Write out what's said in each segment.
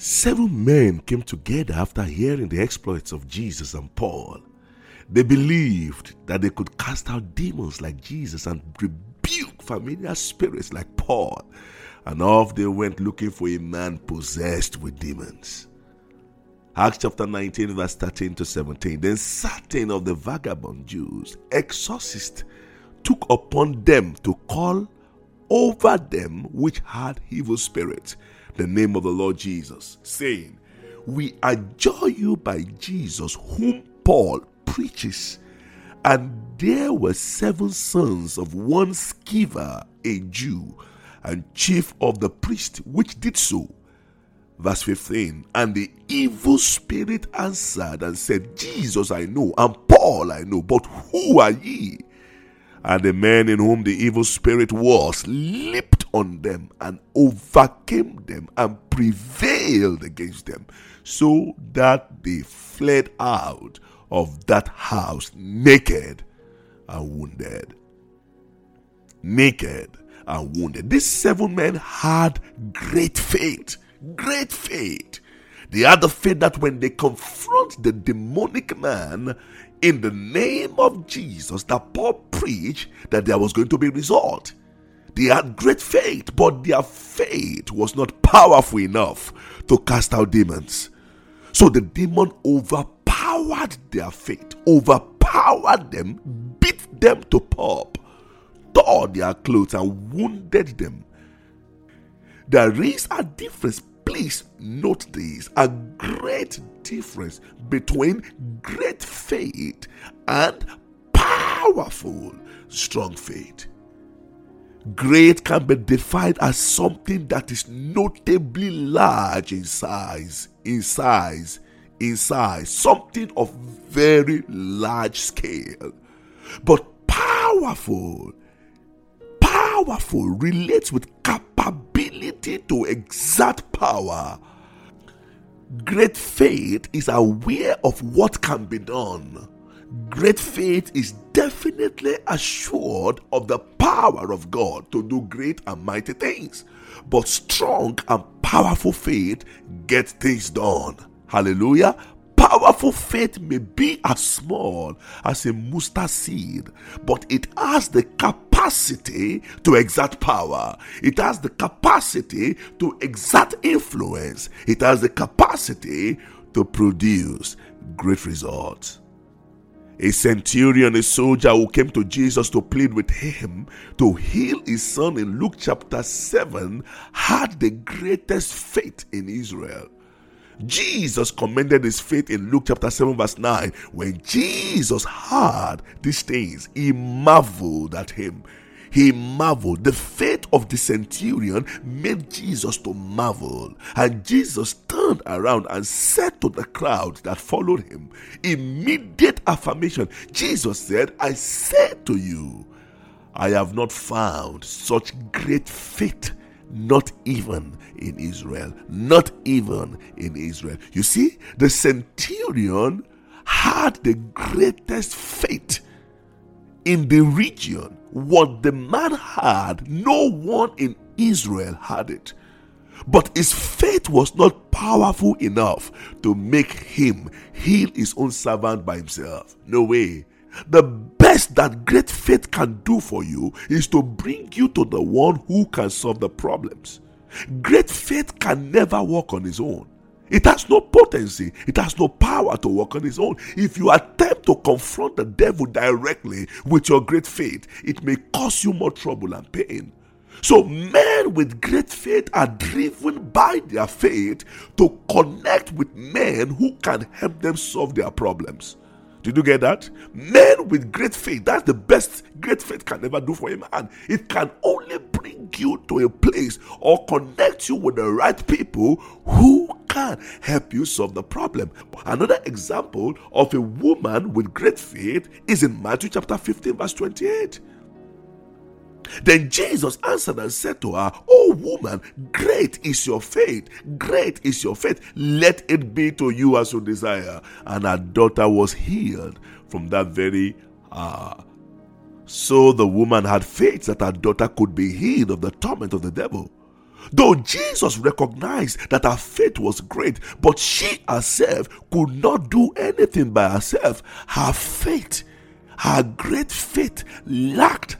Seven men came together after hearing the exploits of Jesus and Paul. They believed that they could cast out demons like Jesus and rebuke familiar spirits like Paul. And off they went looking for a man possessed with demons. Acts chapter 19, verse 13 to 17. Then certain of the vagabond Jews, exorcists, took upon them to call over them which had evil spirits the name of the Lord Jesus, saying, We adjure you by Jesus, whom Paul preaches. And there were seven sons of one Sceva, a Jew, and chief of the priest, which did so. Verse 15 And the evil spirit answered and said, Jesus I know, and Paul I know, but who are ye? And the men in whom the evil spirit was leaped on them and overcame them and prevailed against them, so that they fled out of that house naked and wounded. Naked and wounded. These seven men had great faith. Great faith. They had the faith that when they confront the demonic man, in the name of Jesus that Paul preached that there was going to be result. They had great faith, but their faith was not powerful enough to cast out demons. So the demon overpowered their faith, overpowered them, beat them to pulp, tore their clothes, and wounded them. There is a difference Please note this a great difference between great faith and powerful, strong faith. Great can be defined as something that is notably large in size, in size, in size, something of very large scale. But powerful, powerful relates with capability to exert power. Great faith is aware of what can be done. Great faith is definitely assured of the power of God to do great and mighty things. But strong and powerful faith gets things done. Hallelujah. Powerful faith may be as small as a mustard seed, but it has the capacity to exert power. It has the capacity to exert influence. It has the capacity to produce great results. A centurion, a soldier who came to Jesus to plead with him to heal his son in Luke chapter 7, had the greatest faith in Israel. Jesus commended his faith in Luke chapter 7, verse 9. When Jesus heard these things, he marveled at him. He marveled. The faith of the centurion made Jesus to marvel. And Jesus turned around and said to the crowd that followed him, immediate affirmation. Jesus said, I said to you, I have not found such great faith not even in Israel. Not even in Israel. You see, the centurion had the greatest faith in the region. What the man had, no one in Israel had it. But his faith was not powerful enough to make him heal his own servant by himself. No way. The best that great faith can do for you is to bring you to the one who can solve the problems. Great faith can never work on its own. It has no potency, it has no power to work on its own. If you attempt to confront the devil directly with your great faith, it may cause you more trouble and pain. So, men with great faith are driven by their faith to connect with men who can help them solve their problems. Did you get that? Men with great faith, that's the best great faith can ever do for a man. It can only bring you to a place or connect you with the right people who can help you solve the problem. Another example of a woman with great faith is in Matthew chapter 15, verse 28. Then Jesus answered and said to her, Oh woman, great is your faith, great is your faith. Let it be to you as you desire. And her daughter was healed from that very hour. So the woman had faith that her daughter could be healed of the torment of the devil. Though Jesus recognized that her faith was great, but she herself could not do anything by herself. Her faith, her great faith, lacked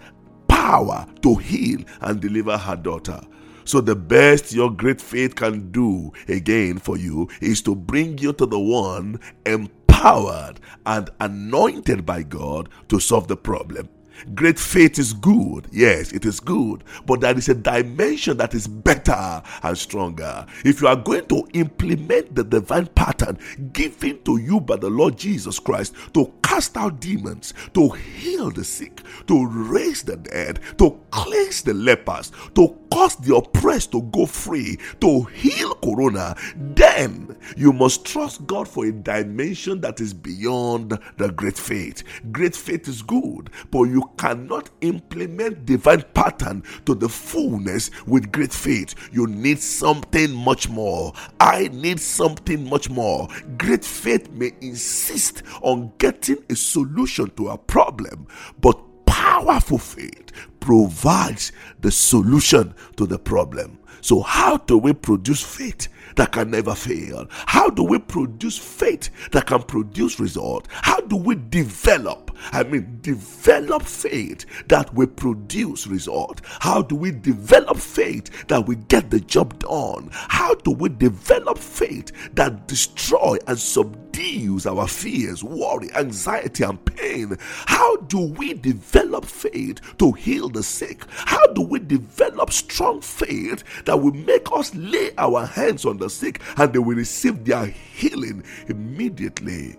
power to heal and deliver her daughter. So, the best your great faith can do again for you is to bring you to the one empowered and anointed by God to solve the problem. Great faith is good. Yes, it is good. But there is a dimension that is better and stronger. If you are going to implement the divine pattern given to you by the Lord Jesus Christ to cast out demons, to heal the sick, to raise the dead, to cleanse the lepers, to cause the oppressed to go free, to heal corona, then you must trust God for a dimension that is beyond the great faith. Great faith is good, but you cannot implement divine pattern to the fullness with great faith. You need something much more. I need something much more. Great faith may insist on getting a solution to a problem, but powerful faith provides the solution to the problem. So, how do we produce faith that can never fail? How do we produce faith that can produce result? How do we develop? I mean, develop faith that will produce result. How do we develop faith that we get the job done? How do we develop faith that destroy and subdues our fears, worry, anxiety, and pain? How do we develop faith to heal the sick? How do we develop strong faith that will make us lay our hands on the sick and they will receive their healing immediately?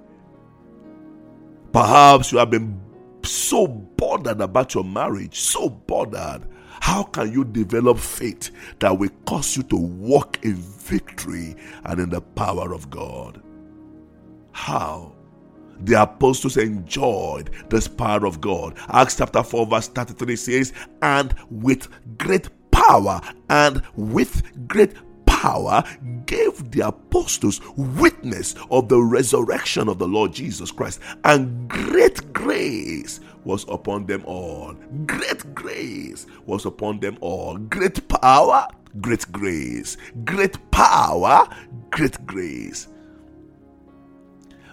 Perhaps you have been so bothered about your marriage, so bothered. How can you develop faith that will cause you to walk in victory and in the power of God? How? The apostles enjoyed this power of God. Acts chapter 4, verse 33 says, And with great power and with great power gave the apostles witness of the resurrection of the Lord Jesus Christ, and great grace was upon them all. Great grace was upon them all. Great power, great grace. Great power, great grace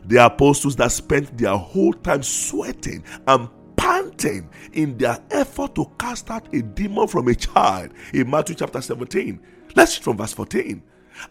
the apostles that spent their whole time sweating and panting in their effort to cast out a demon from a child in Matthew chapter 17. Let's read from verse 14.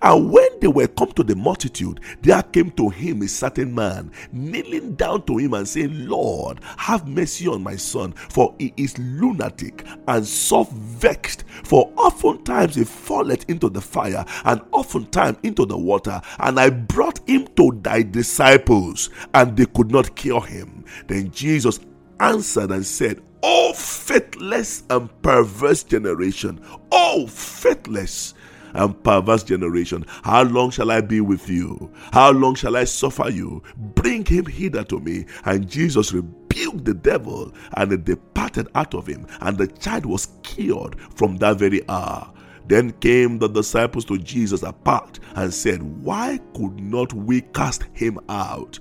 And when they were come to the multitude, there came to him a certain man, kneeling down to him and saying, Lord, have mercy on my son, for he is lunatic and soft vexed. For oftentimes he falleth into the fire, and oftentimes into the water. And I brought him to thy disciples, and they could not cure him. Then Jesus answered and said, O faithless and perverse generation, O faithless and perverse generation. How long shall I be with you? How long shall I suffer you? Bring him hither to me. And Jesus rebuked the devil, and it departed out of him, and the child was cured from that very hour. Then came the disciples to Jesus apart and said, Why could not we cast him out?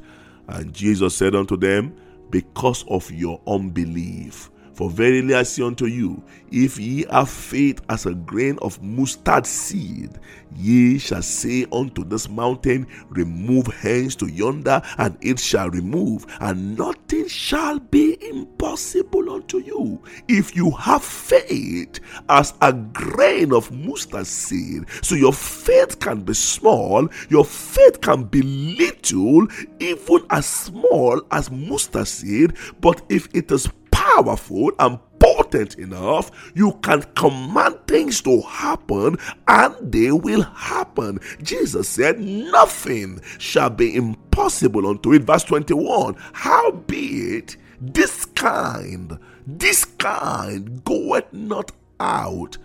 And Jesus said unto them, Because of your unbelief. For verily I say unto you, if ye have faith as a grain of mustard seed, ye shall say unto this mountain, Remove hence to yonder, and it shall remove, and nothing shall be impossible unto you. If you have faith as a grain of mustard seed, so your faith can be small, your faith can be little, even as small as mustard seed, but if it is powerful and potent enough, you can command things to happen and they will happen. Jesus said, Nothing shall be impossible unto it. Verse 21 Howbeit, this kind, this kind goeth not out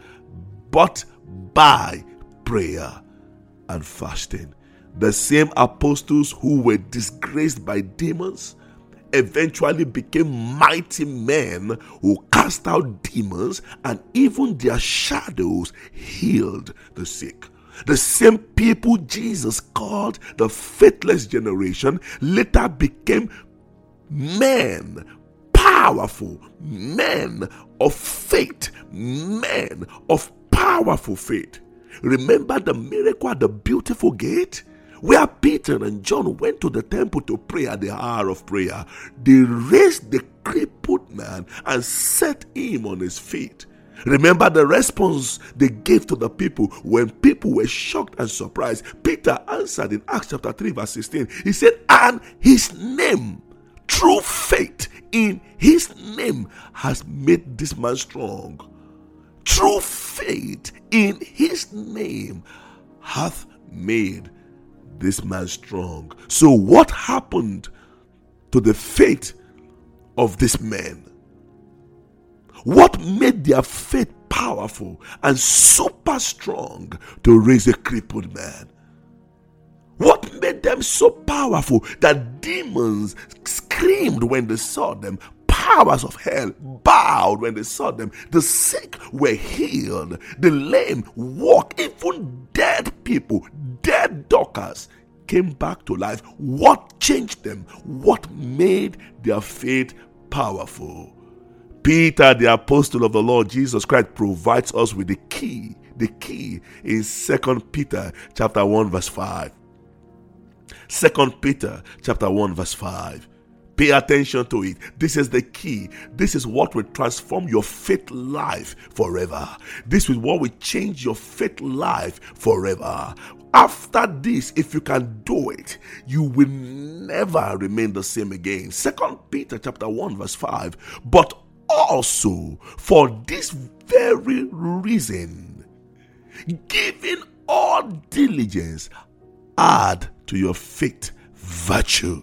but by prayer and fasting. The same apostles who were disgraced by demons eventually became mighty men who cast out demons and even their shadows healed the sick. The same people Jesus called the faithless generation later became men, powerful men of faith, men of powerful faith. Remember the miracle at the beautiful gate? Where Peter and John went to the temple to pray at the hour of prayer. They raised the crippled man and set him on his feet. Remember the response they gave to the people when people were shocked and surprised. Peter answered in Acts chapter 3, verse 16. He said, And his name, true faith in his name, has made this man strong. True faith in his name hath made this man strong. So, what happened to the faith of this man? What made their faith powerful and super strong to raise a crippled man? What made them so powerful that demons screamed when they saw them? Powers of hell bowed when they saw them. The sick were healed. The lame walked. Even dead people, dead Dorcas, came back to life. What changed them? What made their faith powerful? Peter, the apostle of the Lord Jesus Christ, provides us with the key. The key is Second Peter chapter 1, verse 5. Second Peter chapter 1, verse 5. Pay attention to it. This is the key. This is what will transform your faith life forever. This is what will change your faith life forever. After this, if you can do it, you will never remain the same again. Second Peter chapter 1, verse 5. But also for this very reason, giving all diligence, add to your faith virtue.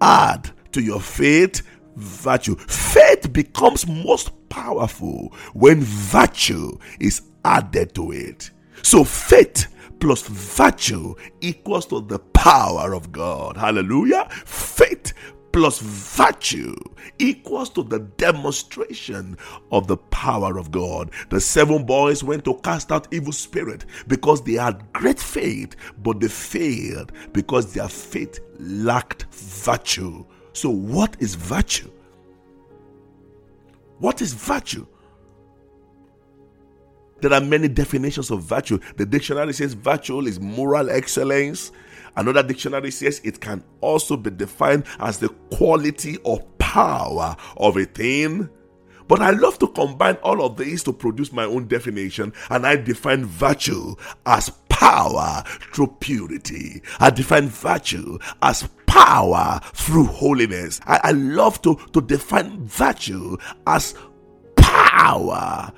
Add to your faith virtue. Faith becomes most powerful when virtue is added to it. So faith plus virtue equals to the power of God. Hallelujah. Faith plus virtue equals to the demonstration of the power of God. The seven boys went to cast out evil spirit because they had great faith, but they failed because their faith lacked virtue. So, what is virtue? What is virtue? There are many definitions of virtue. The dictionary says virtue is moral excellence, Another dictionary says it can also be defined as the quality or power of a thing. But I love to combine all of these to produce my own definition, and I define virtue as power through purity. I define virtue as power through holiness. I, I love to, to define virtue as power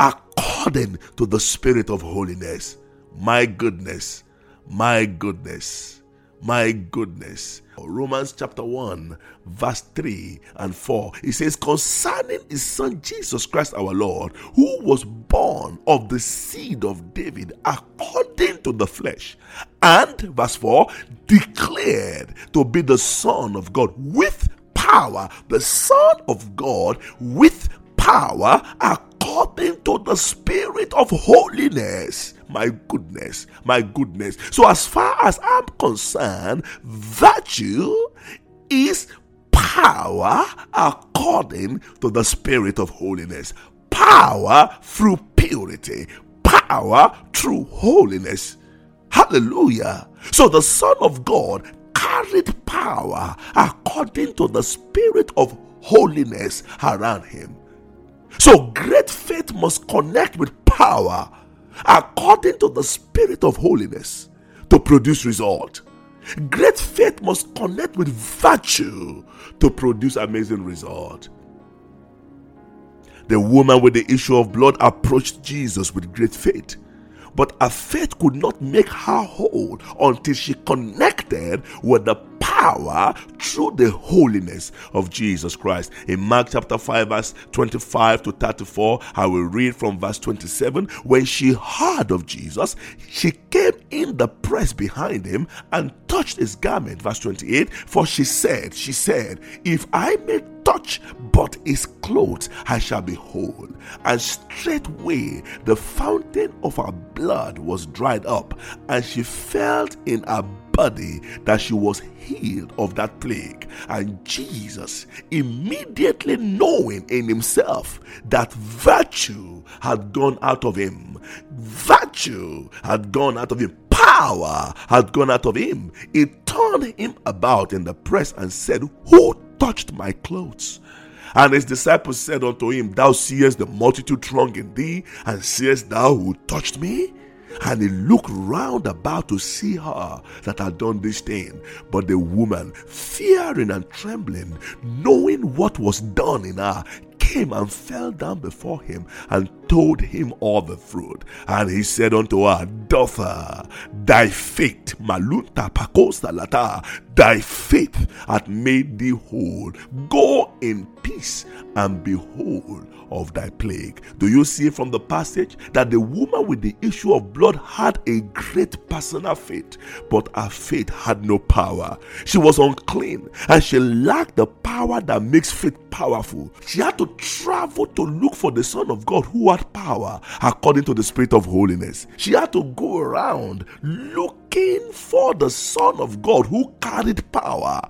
according to the spirit of holiness. My goodness. My goodness, my goodness. Romans chapter 1, verse 3 and 4. It says, Concerning his son Jesus Christ our Lord, who was born of the seed of David according to the flesh, and verse 4 declared to be the Son of God with power, the Son of God with power according to the Spirit of holiness my goodness, my goodness. So, as far as I'm concerned, virtue is power according to the Spirit of holiness, power through purity, power through holiness. Hallelujah. So, the Son of God carried power according to the Spirit of holiness around him. So, great faith must connect with power according to the spirit of holiness to produce result. Great faith must connect with virtue to produce amazing result. The woman with the issue of blood approached Jesus with great faith. But her faith could not make her whole until she connected with the power through the holiness of Jesus Christ. In Mark chapter 5, verse 25 to 34, I will read from verse 27. When she heard of Jesus, she came in the press behind him and touched his garment. Verse 28 For she said, She said, If I may touch but his clothes, I shall be whole. And straightway the fountain of her blood was dried up, and she felt in her body that she was healed of that plague. And Jesus, immediately knowing in himself that virtue had gone out of him, virtue had gone out of him, power had gone out of him, he turned him about in the press and said, Who touched my clothes? And his disciples said unto him, Thou seest the multitude thronging thee, and seest thou who touched me? And he looked round about to see her that had done this thing. But the woman, fearing and trembling, knowing what was done in her, came and fell down before him and told him all the fruit. And he said unto her, Daughter, thy faith, malunta pakosta lata, thy faith hath made thee whole. Go in peace and be whole of thy plague. Do you see from the passage that the woman with the issue of blood had a great personal faith, but her faith had no power? She was unclean and she lacked the power that makes faith powerful. She had to travel to look for the Son of God who had power according to the Spirit of holiness. She had to go around looking for the Son of God who carried power.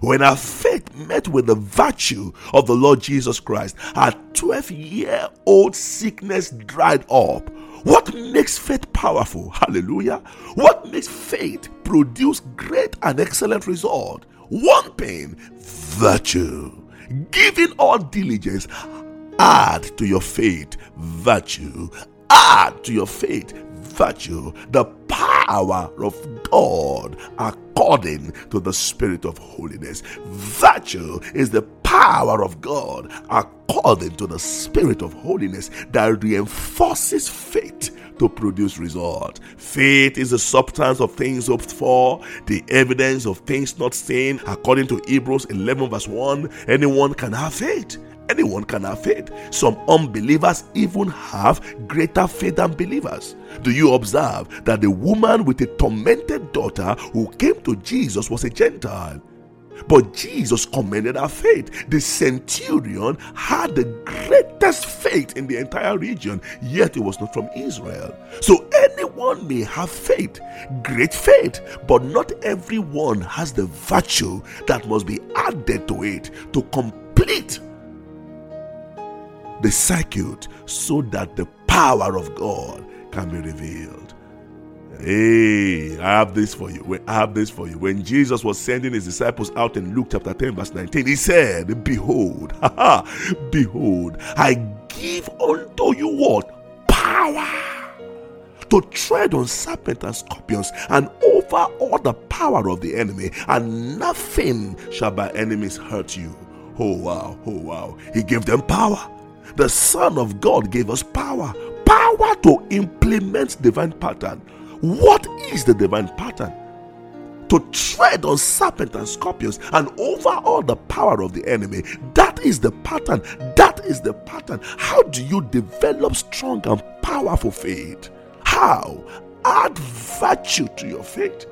When her faith met with the virtue of the Lord Jesus Christ, her 12 year old sickness dried up. What makes faith powerful? Hallelujah. What makes faith produce great and excellent result? One thing virtue. Giving all diligence, add to your faith virtue. Add to your faith virtue. The power of God according to the Spirit of holiness. Virtue is the power of God according to the Spirit of holiness that reinforces faith to produce result. Faith is the substance of things hoped for, the evidence of things not seen. According to Hebrews 11, verse 1, anyone can have faith. Anyone can have faith. Some unbelievers even have greater faith than believers. Do you observe that the woman with a tormented daughter who came to Jesus was a Gentile? But Jesus commended her faith. The centurion had the greatest faith in the entire region, yet it was not from Israel. So anyone may have faith, great faith, but not everyone has the virtue that must be added to it to complete the circuit so that the power of God can be revealed. Hey, I have this for you. I have this for you. When Jesus was sending his disciples out in Luke chapter 10, verse 19, he said, Behold, behold, I give unto you what? Power to tread on serpents and scorpions and over all the power of the enemy, and nothing shall by enemies hurt you. Oh wow, oh wow. He gave them power. The Son of God gave us power power to implement divine pattern. What is the divine pattern? To tread on serpent and scorpions and over all the power of the enemy. That is the pattern. That is the pattern. How do you develop strong and powerful faith? How? Add virtue to your faith.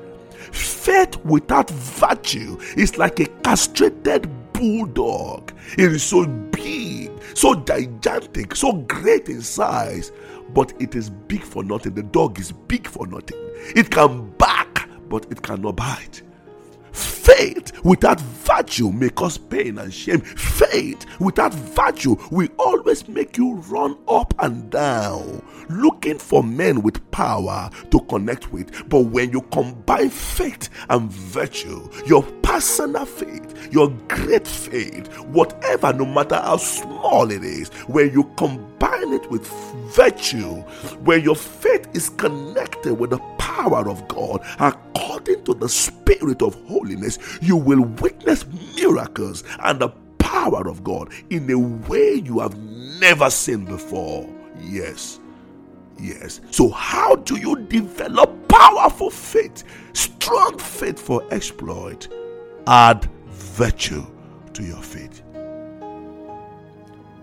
Faith without virtue is like a castrated bulldog. It is so big, so gigantic, so great in size, but it is big for nothing. The dog is big for nothing. It can bark, but it cannot bite. Faith without virtue may cause pain and shame. Faith without virtue will always make you run up and down, looking for men with power to connect with. But when you combine faith and virtue, your personal faith, your great faith, whatever, no matter how small it is, when you combine it with virtue, where your faith is connected with the power of God, according to the Spirit of holiness, you will witness miracles and the power of God in a way you have never seen before. Yes. Yes. So, how do you develop powerful faith, strong faith for exploit? Add virtue to your faith.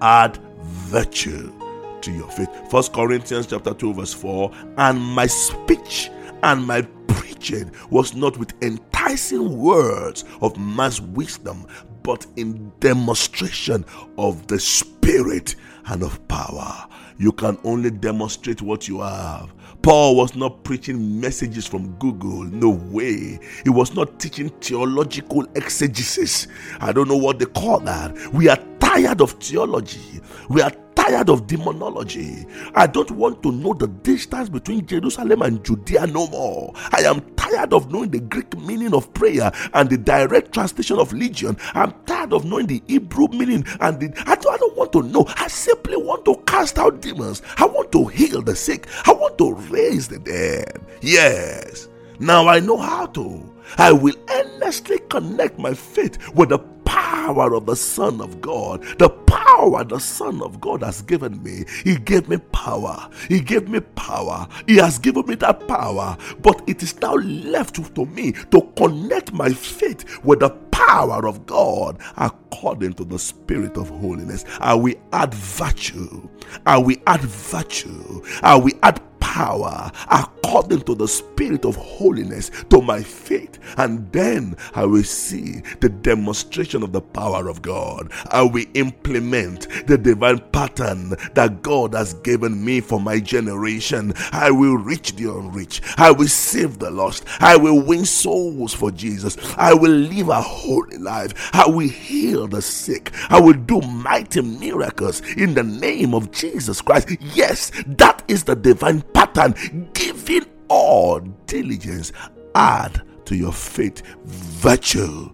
Add virtue to your faith. First Corinthians chapter 2, verse 4. And my speech and my preaching was not with entire enticing words of man's wisdom, but in demonstration of the Spirit and of power. You can only demonstrate what you have. Paul was not preaching messages from Google. No way. He was not teaching theological exegesis. I don't know what they call that. We are tired of theology. We are tired of demonology. I don't want to know the distance between Jerusalem and Judea no more. I am tired of knowing the Greek meaning of prayer and the direct translation of legion. I'm tired of knowing the Hebrew meaning and the. I don't, I don't want to know. I simply want to cast out demons. I want to heal the sick. I want to raise the dead. Yes. Now I know how to. I will earnestly connect my faith with the power of the Son of God, the power the Son of God has given me. He gave me power. He gave me power. He has given me that power. But it is now left to me to connect my faith with the power of God according to the Spirit of holiness. I will add virtue. I will add virtue. I will add power according to the spirit of holiness to my faith, and then I will see the demonstration of the power of God. I will implement the divine pattern that God has given me for my generation. I will reach the unreached. I will save the lost. I will win souls for Jesus. I will live a holy life. I will heal the sick. I will do mighty miracles in the name of Jesus Christ. Yes, that is the divine pattern pattern, giving all diligence, add to your faith virtue.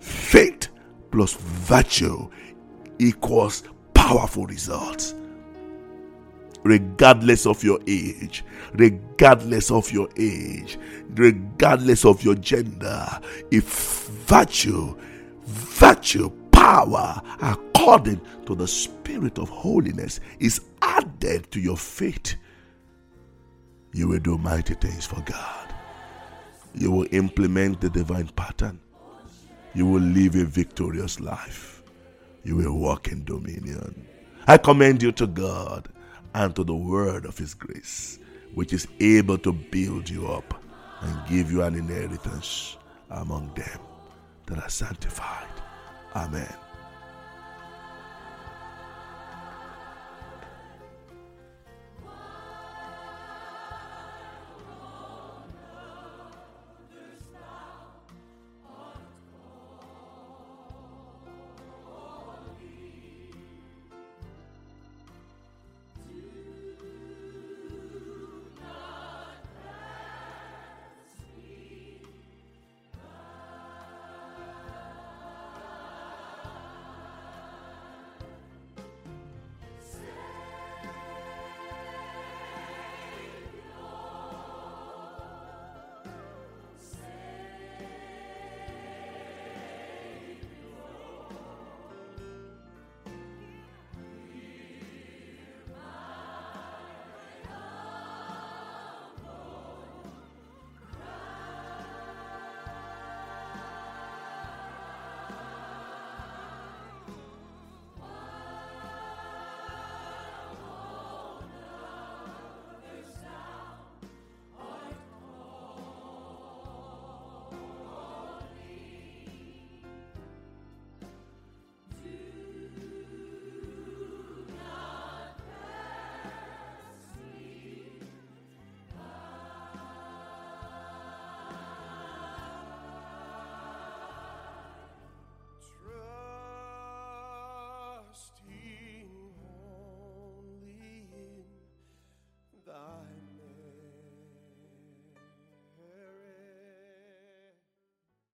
Faith plus virtue equals powerful results. Regardless of your age, regardless of your age, regardless of your gender, if virtue, virtue, power, according to the spirit of holiness, is added to your faith, you will do mighty things for God. You will implement the divine pattern. You will live a victorious life. You will walk in dominion. I commend you to God and to the word of His grace, which is able to build you up and give you an inheritance among them that are sanctified. Amen.